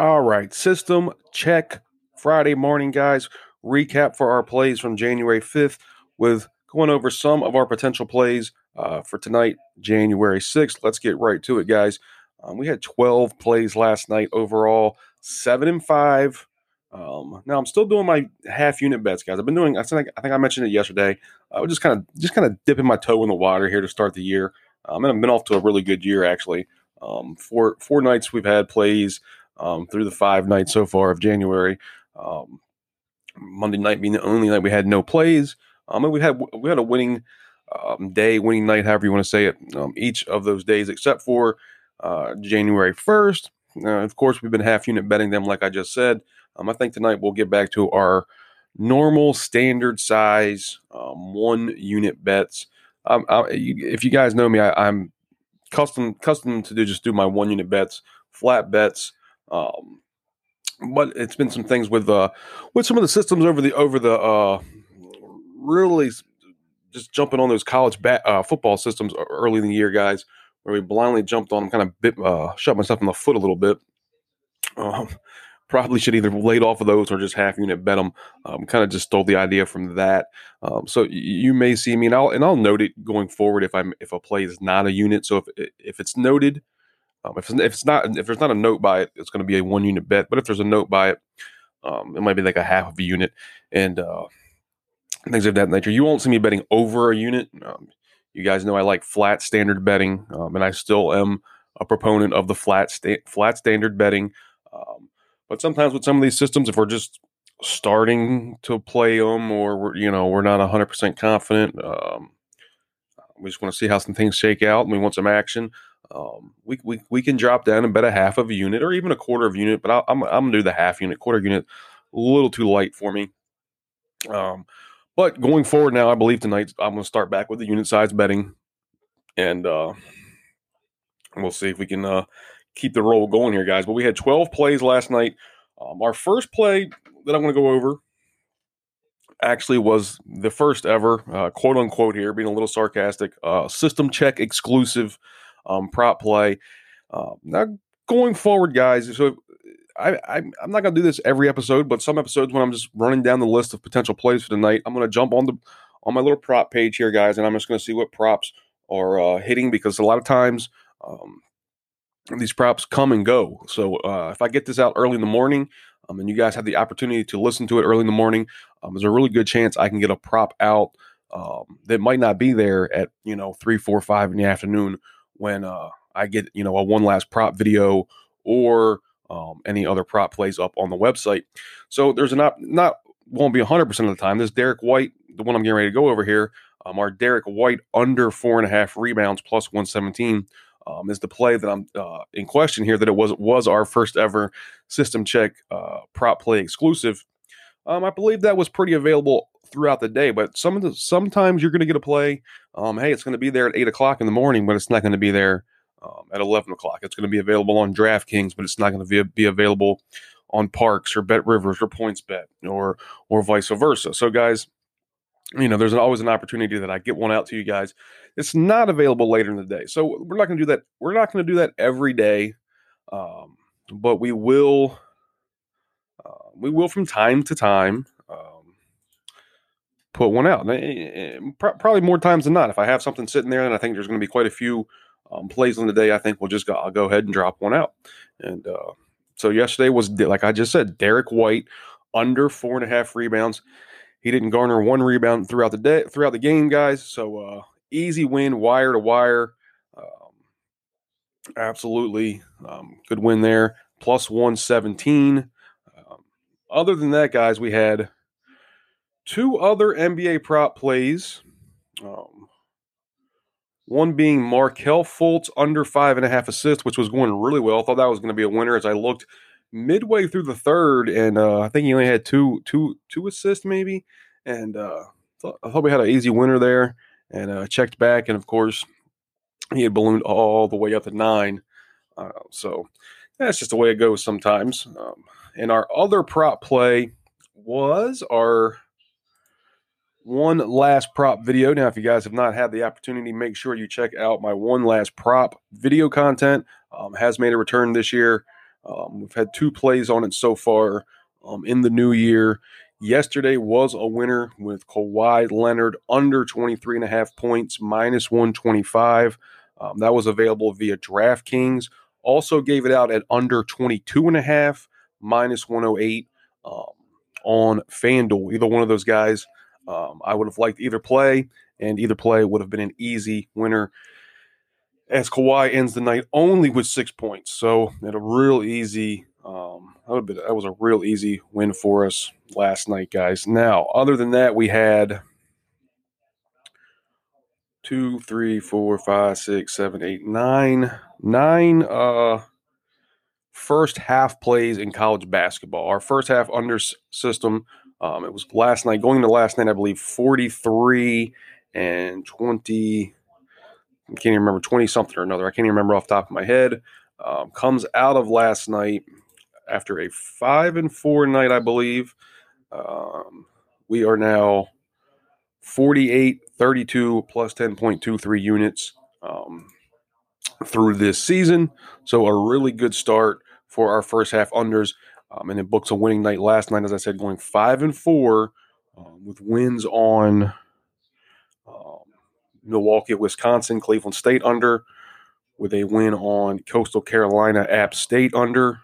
All right, system check Friday morning, guys. Recap for our plays from January 5th with going over some of our potential plays uh, for tonight, January 6th. Let's get right to it, guys. Um, we had 12 plays last night overall, seven and five. Um, now I'm still doing my half unit bets, guys. I've been doing. I think I think I mentioned it yesterday. I was just kind of just kind of dipping my toe in the water here to start the year. Um, and I've been off to a really good year actually. Um, four four nights we've had plays um, through the five nights so far of January. Um, Monday night being the only night we had no plays. Um, and we had we had a winning um, day, winning night, however you want to say it, um, each of those days, except for uh, January first. Uh, of course, we've been half unit betting them, like I just said. Um, I think tonight we'll get back to our normal standard size one unit bets. I, if you guys know me, I, am custom custom to do just do my one unit bets, flat bets. Um, but it's been some things with uh with some of the systems over the over the uh really just jumping on those college uh, football systems early in the year, guys, where we blindly jumped on them, kind of bit, uh, shot myself in the foot a little bit. Um, probably should either laid off of those or just half unit bet them. Um, kind of just stole the idea from that. Um, so you may see me, and I'll and I'll note it going forward if I'm if a play is not a unit. So if if it's noted, um, if, it's, if it's not if there's not a note by it, it's going to be a one unit bet. But if there's a note by it, um, it might be like a half of a unit and uh, things of that nature. You won't see me betting over a unit. Um, you guys know I like flat standard betting, um, and I still am a proponent of the flat sta- flat standard betting. Um, but sometimes with some of these systems, if we're just starting to play them, or we're you know we're not hundred percent confident, um, we just want to see how some things shake out, and we want some action. Um, we, we we can drop down and bet a half of a unit or even a quarter of a unit, but I, am I'm, I'm gonna do the half unit, quarter unit, a little too light for me. Um, but going forward now, I believe tonight I'm gonna start back with the unit size betting, and uh, we'll see if we can uh, keep the roll going here, guys. But we had 12 plays last night. Um, our first play that I'm going to go over actually was the first ever, uh, quote unquote, here, being a little sarcastic, uh, system check exclusive um, prop play. Uh, now, going forward, guys, so I, I, am not going to do this every episode, but some episodes when I'm just running down the list of potential plays for the night, I'm going to jump on the on my little prop page here, guys, and I'm just going to see what props are uh, hitting because a lot of times um, these props come and go. So uh, if I get this out early in the morning, um, and you guys have the opportunity to listen to it early in the morning, um, there's a really good chance I can get a prop out um, that might not be there at you know three, four, five in the afternoon when uh, I get you know a one last prop video or um, any other prop plays up on the website. So there's an op- not won't be 100 percent of the time. This Derrick White, the one I'm getting ready to go over here, um, our Derrick White under four and a half rebounds plus 117 um, is the play that I'm uh, in question here. That it was was our first ever system check uh, prop play exclusive. Um, I believe that was pretty available throughout the day, but some of the sometimes you're going to get a play. Um, hey, it's going to be there at eight o'clock in the morning, but it's not going to be there um, at eleven o'clock. It's going to be available on DraftKings, but it's not going to be, be available on Parks or Bet Rivers or PointsBet or or vice versa. So, guys, you know, there's always an opportunity that I get one out to you guys. It's not available later in the day, so we're not going to do that. We're not going to do that every day, um, but we will. Uh, we will from time to time put one out. Probably more times than not. If I have something sitting there, and I think there's going to be quite a few um, plays on the day, I think we'll just go. I'll go ahead and drop one out. And uh, so yesterday was like I just said, Derrick White under four and a half rebounds. He didn't garner one rebound throughout the day, throughout the game, guys. So uh, easy win, wire to wire. Um, absolutely um, good win there. Plus 117. Um, other than that, guys, we had two other NBA prop plays. Um, one being Markelle Fultz under five and a half assists, which was going really well. I thought that was going to be a winner as I looked midway through the third, and uh, I think he only had two, two, two assists maybe, and uh, I thought we had an easy winner there, and uh, checked back, and of course he had ballooned all the way up to nine. Uh, so that's just the way it goes sometimes. Um, and our other prop play was our one last prop video. Now, if you guys have not had the opportunity, make sure you check out my one last prop video content. Um, has made a return this year. Um, we've had two plays on it so far um, in the new year. Yesterday was a winner with Kawhi Leonard under 23 and a half points, minus 125. Um, that was available via DraftKings. Also gave it out at under 22 and a half, minus 108 um, on FanDuel. Either one of those guys, um, I would have liked either play, and either play would have been an easy winner. As Kawhi ends the night only with six points, so at a real easy um, that, been, that was a real easy win for us last night, guys. Now, other than that, we had two, three, four, five, six, seven, eight, nine, nine uh, first half plays in college basketball. Our first half under system, um, it was last night, going to last night, I believe 43 and 20. I can't even remember 20 something or another. I can't even remember off top of my head. Um, comes out of last night after a five and four night, I believe. Um, we are now 48, 32 plus 10.23 units um, through this season. So a really good start for our first half unders. Um, and it books a winning night last night, as I said, going five and four um, with wins on um, Milwaukee, Wisconsin, Cleveland State under, with a win on Coastal Carolina, App State under,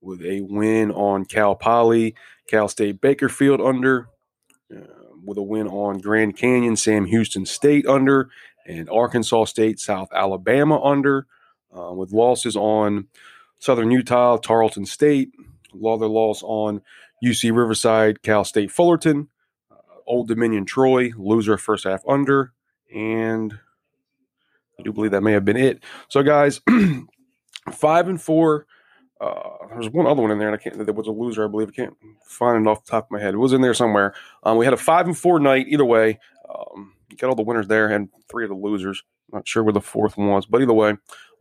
with a win on Cal Poly, Cal State Bakersfield under, uh, with a win on Grand Canyon, Sam Houston State under, and Arkansas State, South Alabama under, uh, with losses on Southern Utah, Tarleton State, other loss on UC Riverside, Cal State Fullerton, uh, Old Dominion Troy, loser first half under, and I do believe that may have been it. So, guys, five and four uh, there's one other one in there, and I can't. There was a loser, I believe. I can't find it off the top of my head. It was in there somewhere. Um, we had a five and four night. Either way, um, got all the winners there and three of the losers. Not sure where the fourth one was, but either way,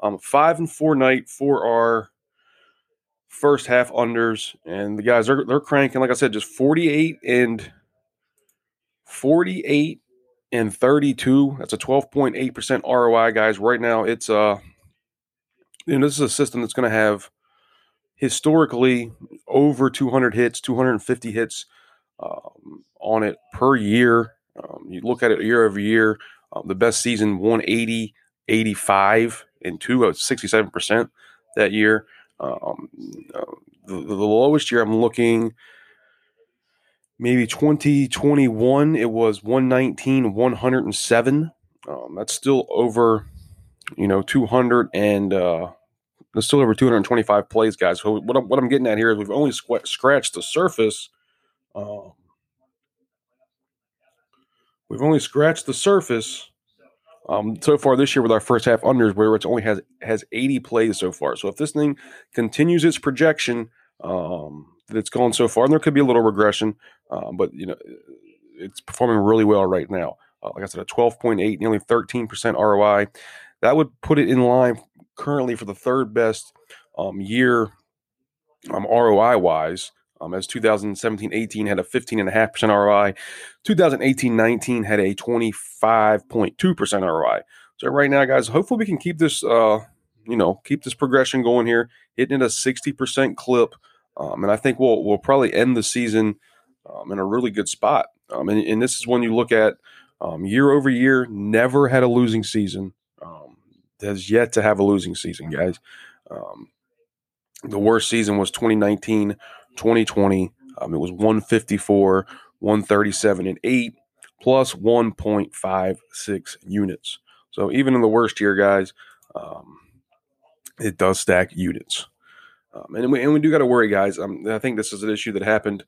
um, five and four night for our first half unders, and the guys are they're cranking. Like I said, just 48 and 48 and 32. That's a 12.8 percent ROI, guys. Right now, it's uh, you know, this is a system that's going to have historically over 200 hits, 250 hits um, on it per year. Um, you look at it year over year, um, the best season 180, 85, and two, 67% that year. Um, uh, the, the, lowest year I'm looking, maybe 2021, it was 119, 107. Um, that's still over, you know, 200 and, uh, still over 225 plays, guys. So what I'm, what I'm getting at here is we've only squ- scratched the surface. Um, we've only scratched the surface um, so far this year with our first half unders, where it's only has has 80 plays so far. So if this thing continues its projection um, that it's gone so far, and there could be a little regression, uh, but you know it's performing really well right now. Uh, like I said, a 12.8, nearly 13% ROI. That would put it in line currently for the third best um, year um, ROI wise. Um, as 2017-18 had a 15.5% ROI, 2018-19 had a 25.2% ROI. So right now, guys, hopefully we can keep this, uh, you know, keep this progression going here, hitting at a 60% clip, um, and I think we'll we'll probably end the season um, in a really good spot. Um, and, and, this is when you look at um, year over year, never had a losing season has yet to have a losing season, guys. Um, the worst season was 2019, 2020. Um, it was 154, 137, and 8 plus 1.56 units. So even in the worst year, guys, um, it does stack units. Um, and, we, and we do got to worry, guys. Um, I think this is an issue that happened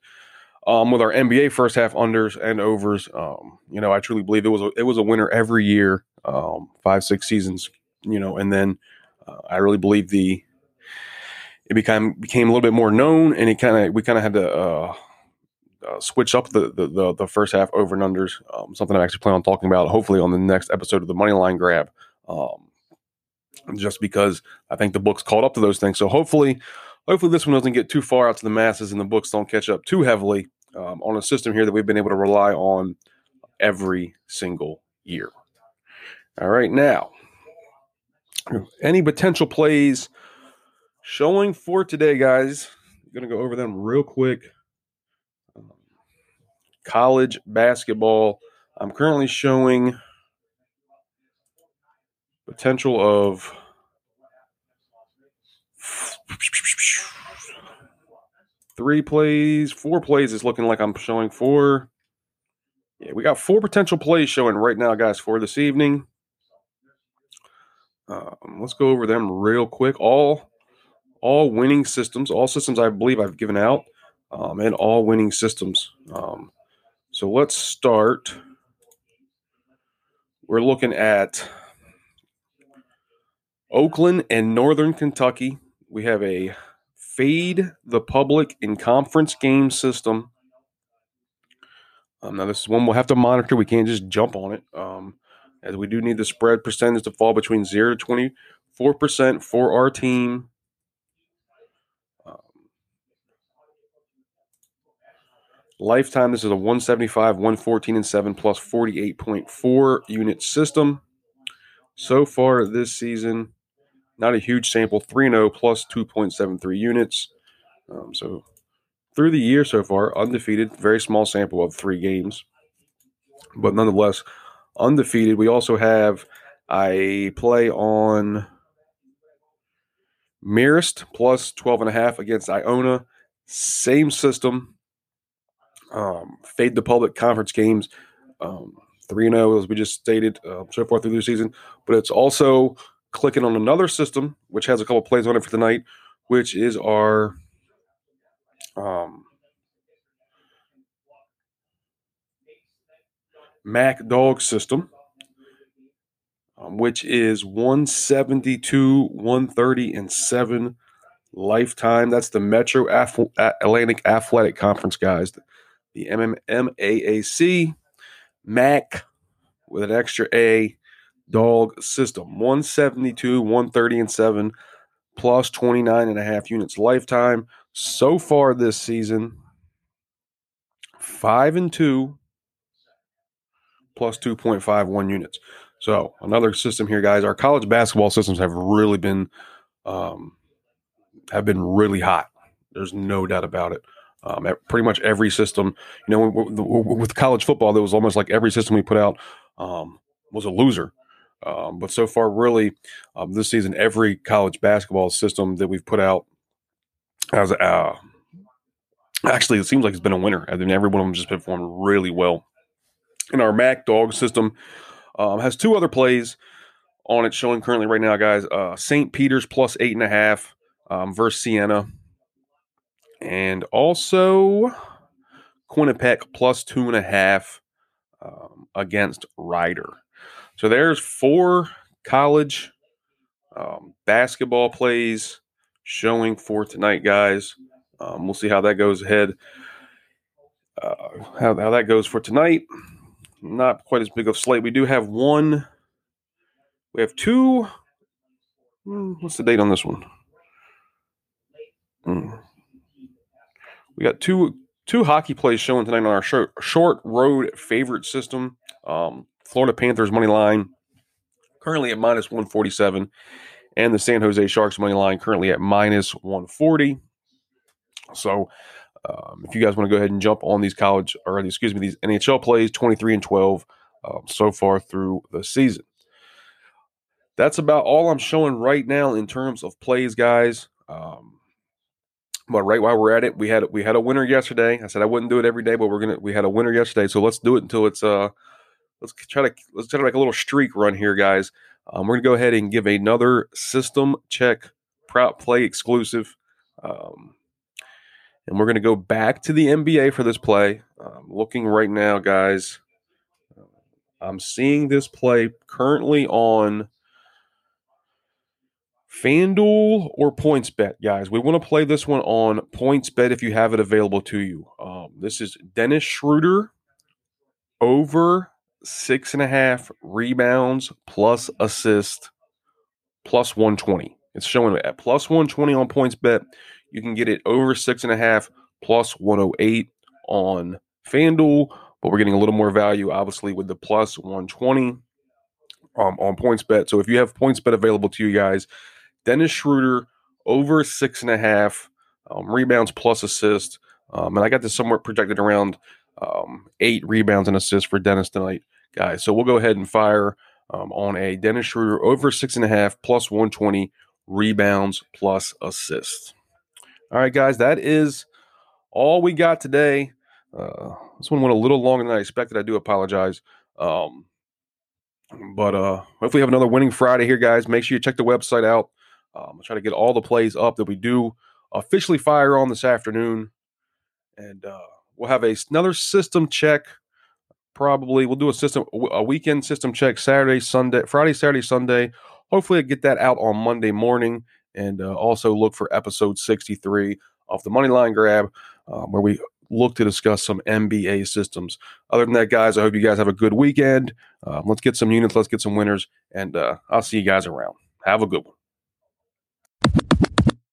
um, with our NBA first half unders and overs. Um, you know, I truly believe it was a, it was a winner every year, um, five six seasons you know, and then uh, I really believe the it became became a little bit more known, and it kind of we kind of had to uh, uh, switch up the, the, the the first half over and unders. Um, something I'm actually plan on talking about, hopefully on the next episode of the Money Line Grab. Um, just because I think the books caught up to those things, so hopefully, hopefully this one doesn't get too far out to the masses, and the books don't catch up too heavily um, on a system here that we've been able to rely on every single year. All right, now any potential plays Showing for today, guys. I'm going to go over them real quick. Um, college basketball. I'm currently showing potential of three plays, four plays is looking like I'm showing four. Yeah, we got four potential plays showing right now, guys, for this evening. Um, let's go over them real quick. All all winning systems, all systems I believe I've given out, um, and all winning systems. Um, so let's start. We're looking at Oakland and Northern Kentucky. We have a fade the public in conference game system. Um, now, this is one we'll have to monitor. We can't just jump on it, um, as we do need the spread percentage to fall between 0 to 24% for our team. Lifetime, this is a 175, 114, and 7 plus 48.4 unit system. So far this season, not a huge sample, 3 0 plus 2.73 units. Um, so through the year so far, undefeated, very small sample of three games, but nonetheless, undefeated. We also have a play on Marist plus 12.5 against Iona. Same system. Um, fade the public conference games. Um, 3 0, as we just stated, uh, so far through the season. But it's also clicking on another system, which has a couple plays on it for tonight, which is our um, Mac Dog system, um, which is 172, 130, and 7 lifetime. That's the Metro Atlantic Athletic Conference, guys. The MAAC Mac with an extra A dog system. 172 130 and 7 plus 29 and a half units lifetime. So far this season 5 and 2 plus 2.51 units. So another system here guys. Our college basketball systems have really been um, have been really hot. There's no doubt about it um, pretty much every system you know with college football there was almost like every system we put out um, was a loser um, but so far, really, um, this season, every college basketball system that we've put out has uh, actually, it seems like it's been a winner. I mean, every one of them just performed really well. And our Mac Dog system um, has two other plays on it showing currently right now, guys. Uh, St. Peter's plus eight and a half um, versus Siena, and also Quinnipiac plus two and a half um, against Rider. So there's four college um, basketball plays showing for tonight, guys. Um, we'll see how that goes ahead. Uh, how, how that goes for tonight. Not quite as big of slate. We do have one. We have two. Hmm, what's the date on this one? Hmm. We got two two hockey plays showing tonight on our short, short road favorite system. Um, Florida Panthers money line currently at minus 147, and the San Jose Sharks money line currently at minus 140. So, um, if you guys want to go ahead and jump on these college or excuse me, these NHL plays, 23 and 12 um, so far through the season. That's about all I'm showing right now in terms of plays, guys. Um, but right while we're at it, we had we had a winner yesterday. I said I wouldn't do it every day, but we're gonna we had a winner yesterday, so let's do it until it's uh let's try to let's try to make a little streak run here, guys. Um, we're gonna go ahead and give another system check prop play exclusive, um, and we're gonna go back to the NBA for this play. Um, looking right now, guys, I'm seeing this play currently on FanDuel or PointsBet, guys. We want to play this one on PointsBet if you have it available to you. Um, this is Dennis Schroeder over six and a half rebounds plus assist plus 120. It's showing at plus 120 on PointsBet. You can get it over six and a half plus 108 on FanDuel, but we're getting a little more value, obviously, with the plus 120 um, on PointsBet. So if you have PointsBet available to you guys, Dennis Schroeder over six and a half um, rebounds plus assists. Um, and I got this somewhere projected around um, eight rebounds and assists for Dennis tonight, guys. So we'll go ahead and fire um, on a Dennis Schroeder over six and a half plus 120 rebounds plus assists. All right, guys, that is all we got today. Uh, this one went a little longer than I expected. I do apologize. Um, but uh, hopefully, have another winning Friday here, guys. Make sure you check the website out. Um, I'll try to get all the plays up that we do officially fire on this afternoon. And uh, we'll have a, another system check. Probably we'll do a system a weekend system check Saturday, Sunday, Friday, Saturday, Sunday. Hopefully, I get that out on Monday morning, and uh, also look for episode 63 of the Money Line Grab, um, where we look to discuss some NBA systems. Other than that, guys, I hope you guys have a good weekend. Um, let's get some units, let's get some winners, and uh, I'll see you guys around. Have a good one.